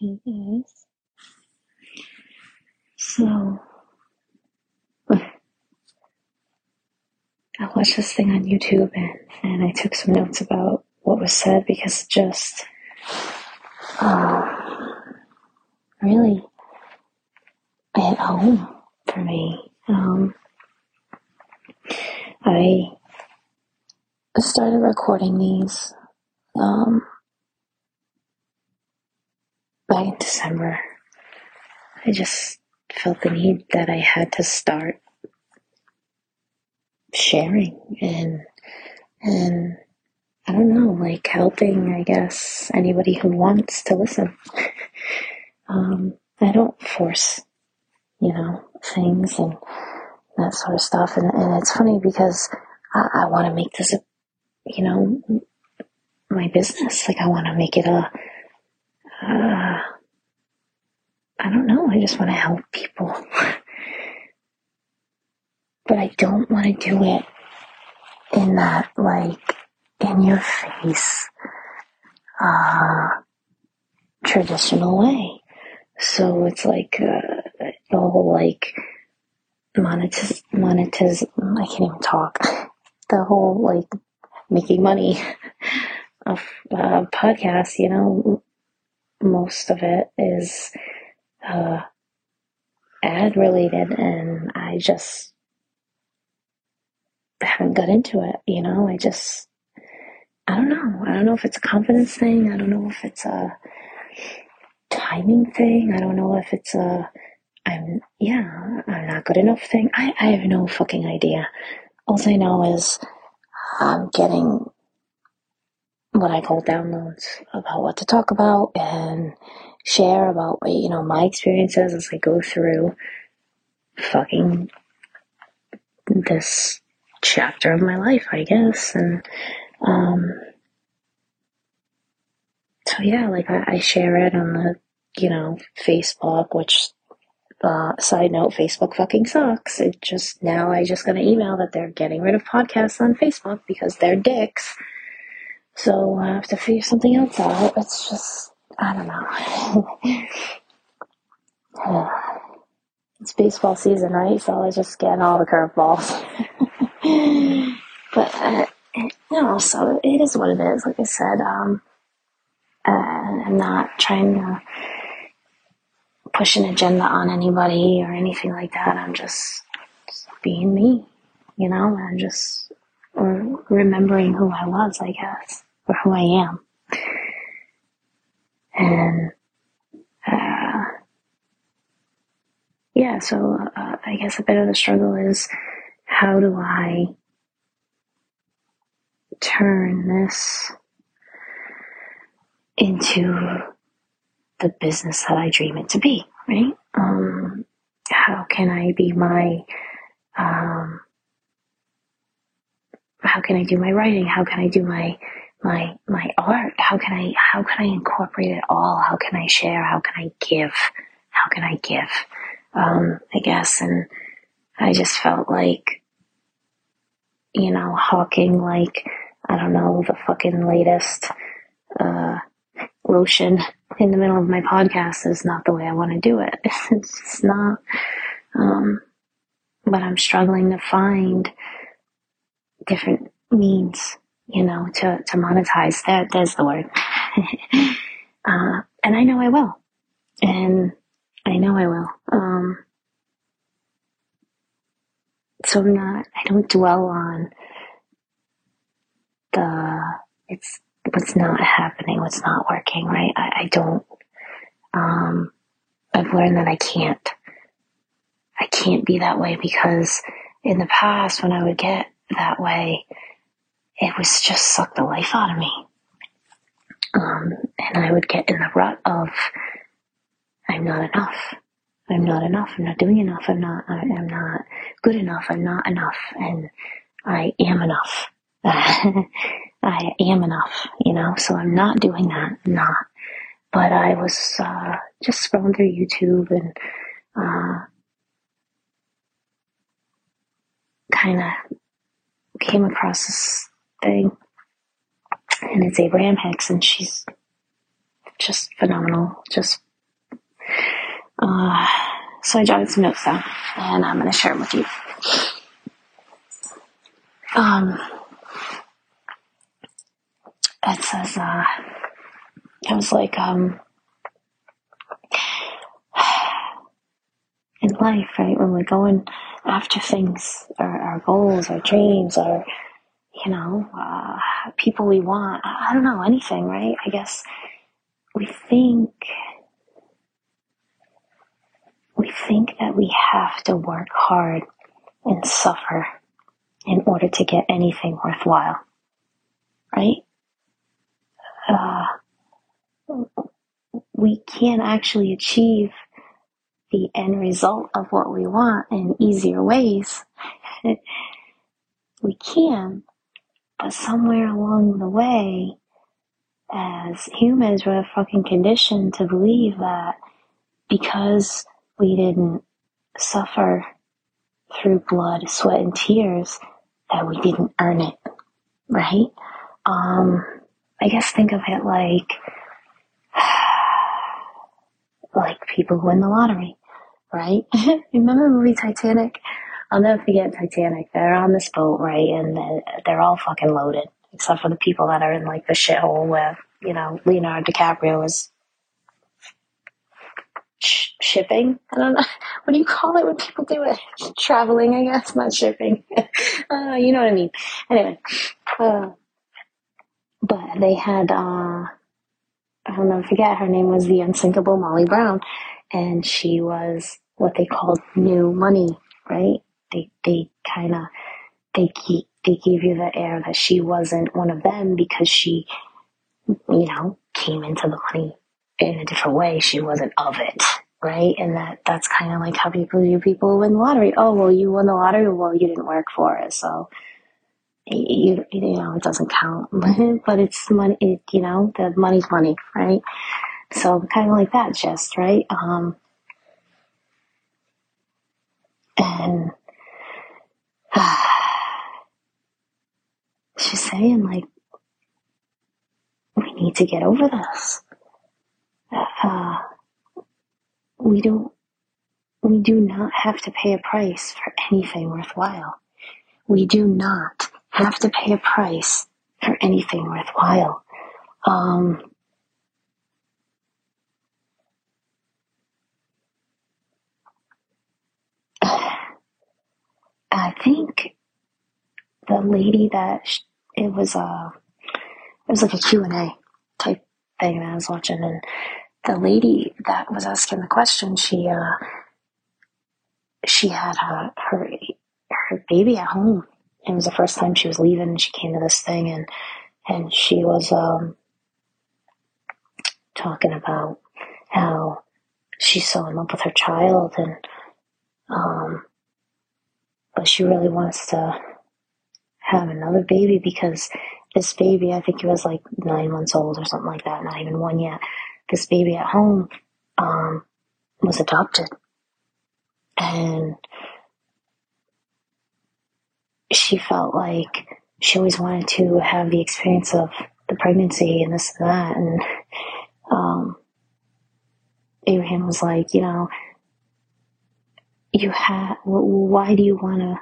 Hey guys. So, I watched this thing on YouTube and, and I took some notes about what was said because just uh, really hit home for me. Um, I started recording these um, in December. I just felt the need that I had to start sharing and and I don't know, like helping, I guess, anybody who wants to listen. um, I don't force, you know, things and that sort of stuff. And, and it's funny because I, I want to make this a, you know, my business. Like I want to make it a, uh, I don't know. I just want to help people. but I don't want to do it in that, like, in your face, uh, traditional way. So it's like, uh, the whole, like, monetiz, monetiz, I can't even talk. The whole, like, making money of, uh, podcasts, you know, most of it is, uh, ad related and I just haven't got into it, you know, I just, I don't know. I don't know if it's a confidence thing. I don't know if it's a timing thing. I don't know if it's a, I'm, yeah, I'm not good enough thing. I, I have no fucking idea. All I know is I'm getting what I call downloads about what to talk about and share about, you know, my experiences as I go through fucking this chapter of my life, I guess. And, um, so yeah, like I, I share it on the, you know, Facebook, which, uh, side note, Facebook fucking sucks. It just, now I just got an email that they're getting rid of podcasts on Facebook because they're dicks. So I have to figure something else out. It's just, I don't know. it's baseball season, right? So I just getting all the curveballs. but, uh, you know, so it is what it is. Like I said, um, uh, I'm not trying to push an agenda on anybody or anything like that. I'm just, just being me, you know, and just remembering who I was, I guess, or who I am. And, uh, yeah, so uh, I guess a bit of the struggle is how do I turn this into the business that I dream it to be, right? Um, how can I be my, um, how can I do my writing? How can I do my, my, my art? How can I, how can I incorporate it all? How can I share? How can I give? How can I give? Um, I guess, and I just felt like, you know, hawking like, I don't know, the fucking latest, uh, lotion in the middle of my podcast is not the way I want to do it. It's not. Um, but I'm struggling to find different means, you know, to, to monetize. That, that's the word. uh, and I know I will. And I know I will. Um, so I'm not, I don't dwell on the, it's what's not happening, what's not working, right? I, I don't, um, I've learned that I can't, I can't be that way because in the past when I would get that way, it was just sucked the life out of me. Um, and I would get in the rut of, I'm not enough. I'm not enough. I'm not doing enough. I'm not, I, am not good enough. I'm not enough. And I am enough. I am enough, you know, so I'm not doing that. I'm not. But I was uh, just scrolling through YouTube and uh, kind of came across this thing. And it's Abraham Hicks, and she's just phenomenal. Just Uh, so I jotted some notes down, and I'm going to share them with you. Um, it says, uh, it was like, um, in life, right? When we're going after things, our, our goals, our dreams, our, you know, uh, people we want, I don't know, anything, right? I guess we think, we think that we have to work hard and suffer in order to get anything worthwhile, right? Uh, we can't actually achieve the end result of what we want in easier ways. we can, but somewhere along the way, as humans, we're fucking conditioned to believe that because we didn't suffer through blood, sweat, and tears, that we didn't earn it, right? Um, I guess think of it like, like people who win the lottery, right? Remember the movie Titanic? I'll never forget Titanic. They're on this boat, right? And they're all fucking loaded, except for the people that are in like the shithole where, you know, Leonardo DiCaprio is sh- shipping. I don't know. What do you call it when people do it? Traveling, I guess, not shipping. uh, you know what I mean. Anyway, uh, but they had, uh, I'll never forget, her name was the unsinkable Molly Brown, and she was what they called new money, right? They, they kind of, they keep, they gave you the air that she wasn't one of them because she, you know, came into the money in a different way. She wasn't of it, right? And that, that's kind of like how people view people win the lottery. Oh, well, you won the lottery. Well, you didn't work for it. So, you, you know, it doesn't count, but it's money, it, you know, the money's money, right? So kind of like that just, right? Um, and she's saying like, we need to get over this. Uh, we don't, we do not have to pay a price for anything worthwhile. We do not have to pay a price for anything worthwhile. Um, I think the lady that sh- it was a uh, it was like a Q and A type thing that I was watching, and the lady that was asking the question, she uh, she had her her her baby at home, it was the first time she was leaving and she came to this thing and and she was um talking about how she's so in love with her child and um but she really wants to have another baby because this baby I think it was like nine months old or something like that, not even one yet. This baby at home um was adopted. And she felt like she always wanted to have the experience of the pregnancy and this and that. And um, Abraham was like, you know, you have, why do you want to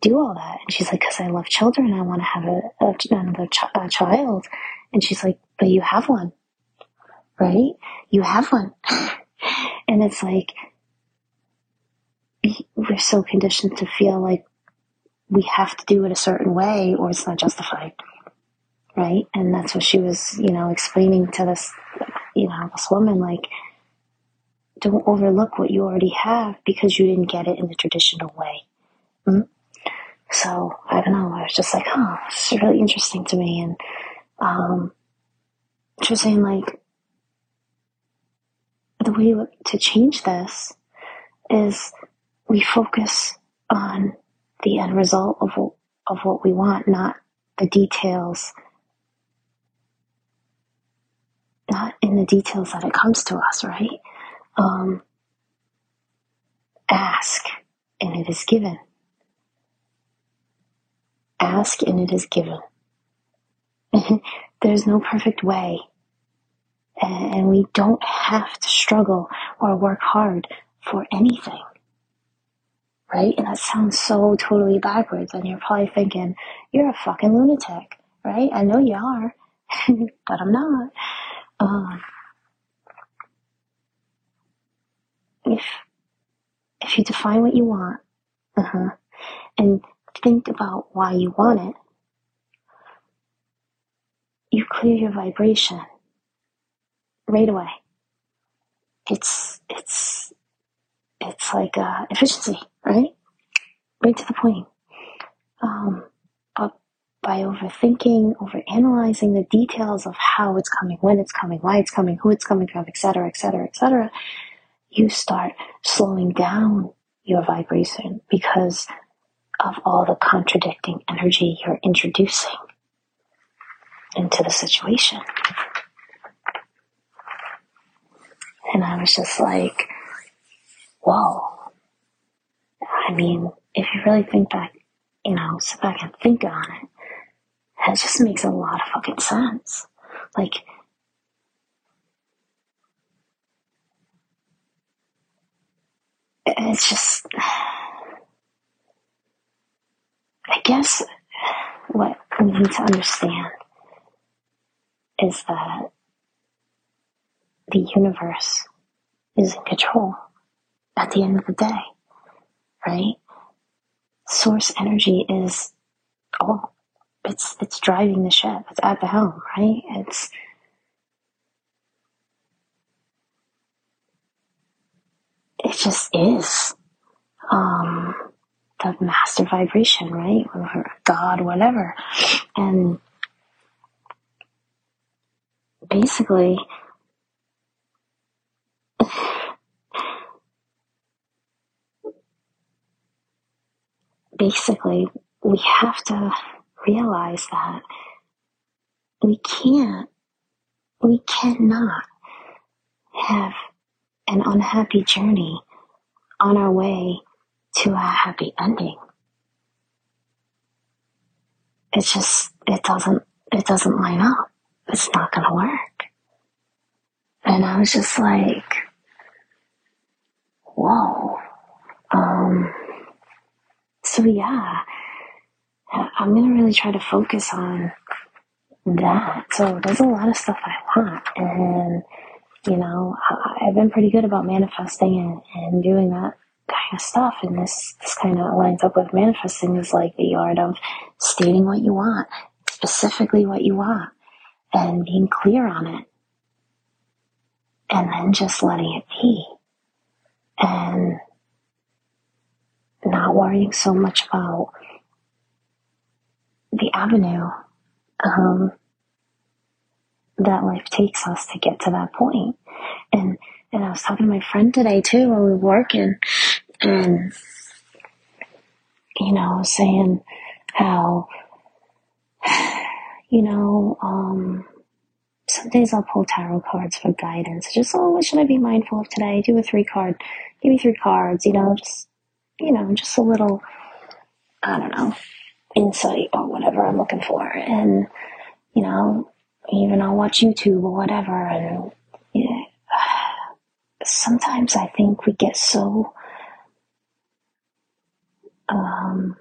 do all that? And she's like, because I love children. I want to have a, a another ch- a child. And she's like, but you have one, right? You have one. and it's like, we're so conditioned to feel like we have to do it a certain way or it's not justified. Right? And that's what she was, you know, explaining to this, you know, this woman, like, don't overlook what you already have because you didn't get it in the traditional way. Mm-hmm. So, I don't know, I was just like, this is really interesting to me. And, um, was saying, like, the way to change this is we focus on the end result of of what we want, not the details, not in the details that it comes to us, right? Um, ask and it is given. Ask and it is given. There's no perfect way. And we don't have to struggle or work hard for anything. Right? And that sounds so totally backwards. And you're probably thinking, you're a fucking lunatic. Right? I know you are, but I'm not. Um, if if you define what you want, uh-huh, and think about why you want it, you clear your vibration right away. It's it's it's like uh, efficiency, right? Right to the point. Um, but by overthinking, overanalyzing the details of how it's coming, when it's coming, why it's coming, who it's coming from, etc., etc., etc., you start slowing down your vibration because of all the contradicting energy you're introducing into the situation. And I was just like, whoa. I mean, if you really think back, you know, sit back and think on it, it just makes a lot of fucking sense. Like, it's just, I guess what we need to understand is that the universe is in control at the end of the day, right? Source energy is all it's it's driving the ship. It's at the helm, right? It's it just is. Um the master vibration, right? Or God, whatever. And basically basically we have to realize that we can't we cannot have an unhappy journey on our way to a happy ending. It's just it doesn't it doesn't line up. It's not gonna work. And I was just like, whoa. Um so yeah, I'm gonna really try to focus on that. So there's a lot of stuff I want, and you know, I've been pretty good about manifesting and, and doing that kind of stuff. And this this kind of lines up with manifesting is like the art of stating what you want, specifically what you want, and being clear on it, and then just letting it be, and not worrying so much about the avenue um, that life takes us to get to that point. And and I was talking to my friend today too while we were working, and you know, saying how you know, um, some days I'll pull tarot cards for guidance. Just oh, what should I be mindful of today? Do a three card, give me three cards. You know, just you know, just a little, I don't know, insight or whatever I'm looking for. And, you know, even I'll watch YouTube or whatever. And you know, sometimes I think we get so, um,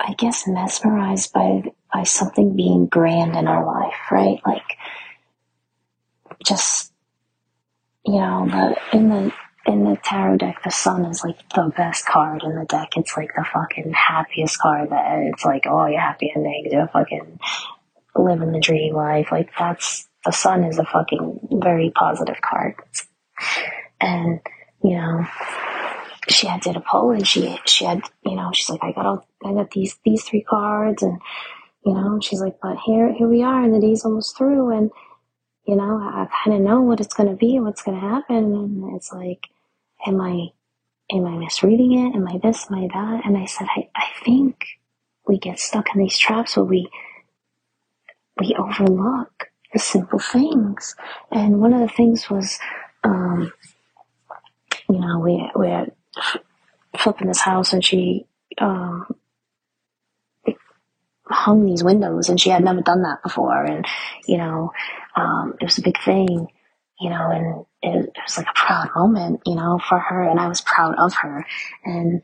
I guess mesmerized by by something being grand in our life, right? Like just you know, the in the in the tarot deck, the sun is like the best card in the deck. It's like the fucking happiest card that it's like, oh, you're happy endings, you're fucking living the dream life. Like that's, the sun is a fucking very positive card. And, you know, she had did a poll and she, she had, you know, she's like, I got all, I got these, these three cards and, you know, she's like, but here, here we are and the day's almost through and, you know, I, I kind of know what it's going to be, what's going to happen. And it's like, am I, am I misreading it? Am I this? Am I that? And I said, I, I think we get stuck in these traps where we, we overlook the simple things. And one of the things was, um, you know, we, we're flipping this house and she, um, hung these windows and she had never done that before. And, you know, um, it was a big thing you know, and it, was like a proud moment, you know, for her, and I was proud of her, and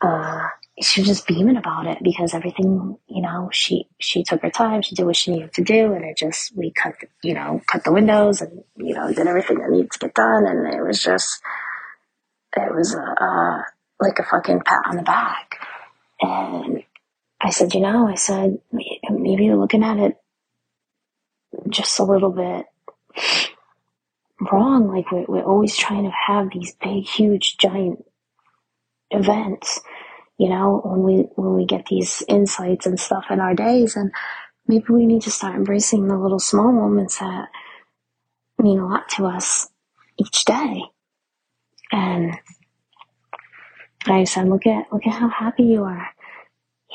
uh, she was just beaming about it because everything, you know, she she took her time, she did what she needed to do, and it just we cut, you know, cut the windows and you know did everything that needed to get done, and it was just, it was uh, like a fucking pat on the back, and I said, you know, I said maybe you're looking at it just a little bit wrong. Like we're, we're always trying to have these big, huge, giant events, you know, when we, when we get these insights and stuff in our days. And maybe we need to start embracing the little small moments that mean a lot to us each day. And I said, look at, look at how happy you are.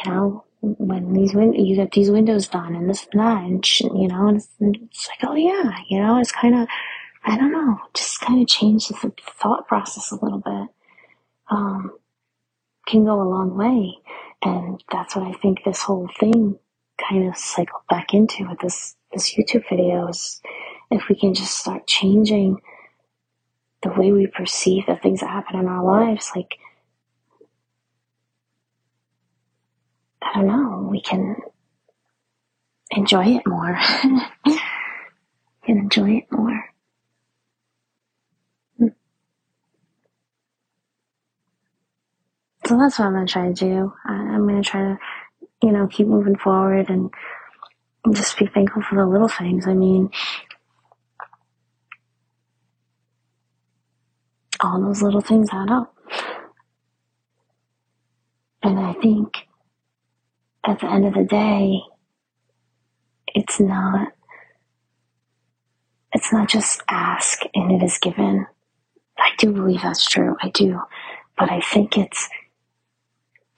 You know, when these win- you get these windows done and this and that and you know and it's, it's, like oh yeah you know it's kind of I don't know just kind of change the thought process a little bit um, can go a long way and that's what I think this whole thing kind of cycled back into with this this YouTube video is if we can just start changing the way we perceive the things that happen in our lives like I don't know, we can enjoy it more. can enjoy it more. So that's what I'm going to try to do. I'm going to try to, you know, keep moving forward and just be thankful for the little things. I mean, all those little things add up. And I think at the end of the day, it's not it's not just ask and it is given. I do believe that's true. I do. But I think it's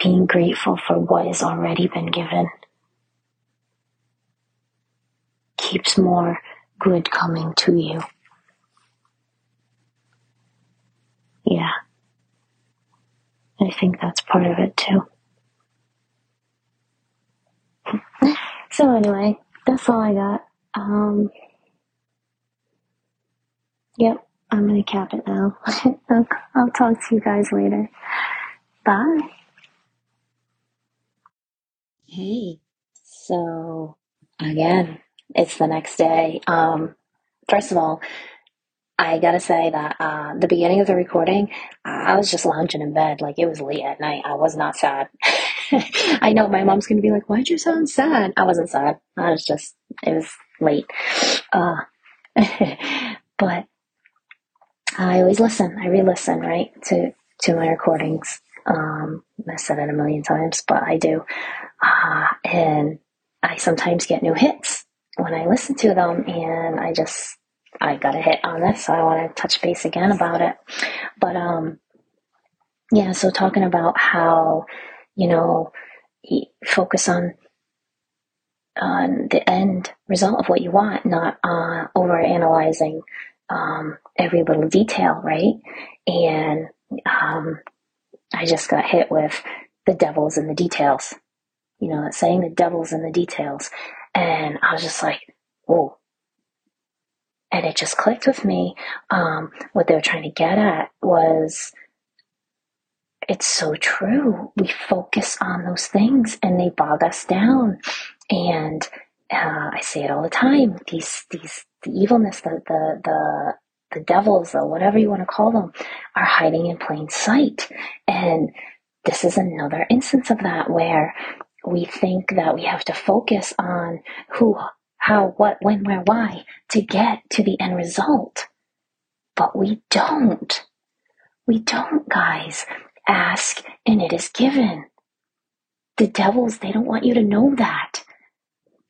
being grateful for what has already been given keeps more good coming to you. Yeah. I think that's part of it too. So anyway, that's all I got. Um, yep, I'm gonna cap it now. I'll, I'll talk to you guys later. Bye. Hey, so again, it's the next day. Um, first of all, I gotta say that uh, the beginning of the recording, I was just lounging in bed, like it was late at night. I was not sad. I know my mom's gonna be like, "Why'd you sound sad?" I wasn't sad. I was just, it was late. Uh, but I always listen. I re-listen, right, to to my recordings. Um, I said it a million times, but I do, uh, and I sometimes get new hits when I listen to them, and I just I got a hit on this, so I want to touch base again about it. But um, yeah, so talking about how you know focus on on the end result of what you want, not uh, over analyzing um, every little detail, right? And um, I just got hit with the devil's in the details. You know, saying the devil's in the details, and I was just like, whoa and it just clicked with me. Um, what they were trying to get at was it's so true. We focus on those things and they bog us down. And uh, I say it all the time. These, these, the evilness, the, the, the, the devils, or whatever you want to call them, are hiding in plain sight. And this is another instance of that where we think that we have to focus on who how, what, when, where, why to get to the end result. But we don't. We don't, guys. Ask and it is given. The devils, they don't want you to know that.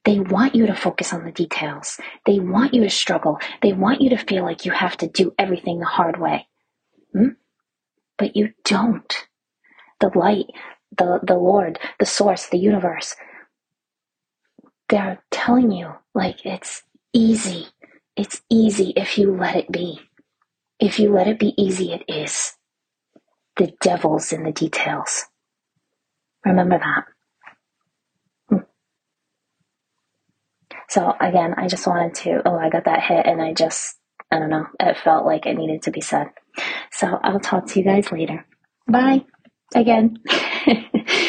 They want you to focus on the details. They want you to struggle. They want you to feel like you have to do everything the hard way. Hmm? But you don't. The light, the, the Lord, the source, the universe, they're telling you like it's easy. It's easy if you let it be. If you let it be easy, it is. The devil's in the details. Remember that. So again, I just wanted to, oh, I got that hit and I just, I don't know. It felt like it needed to be said. So I'll talk to you guys later. Bye again.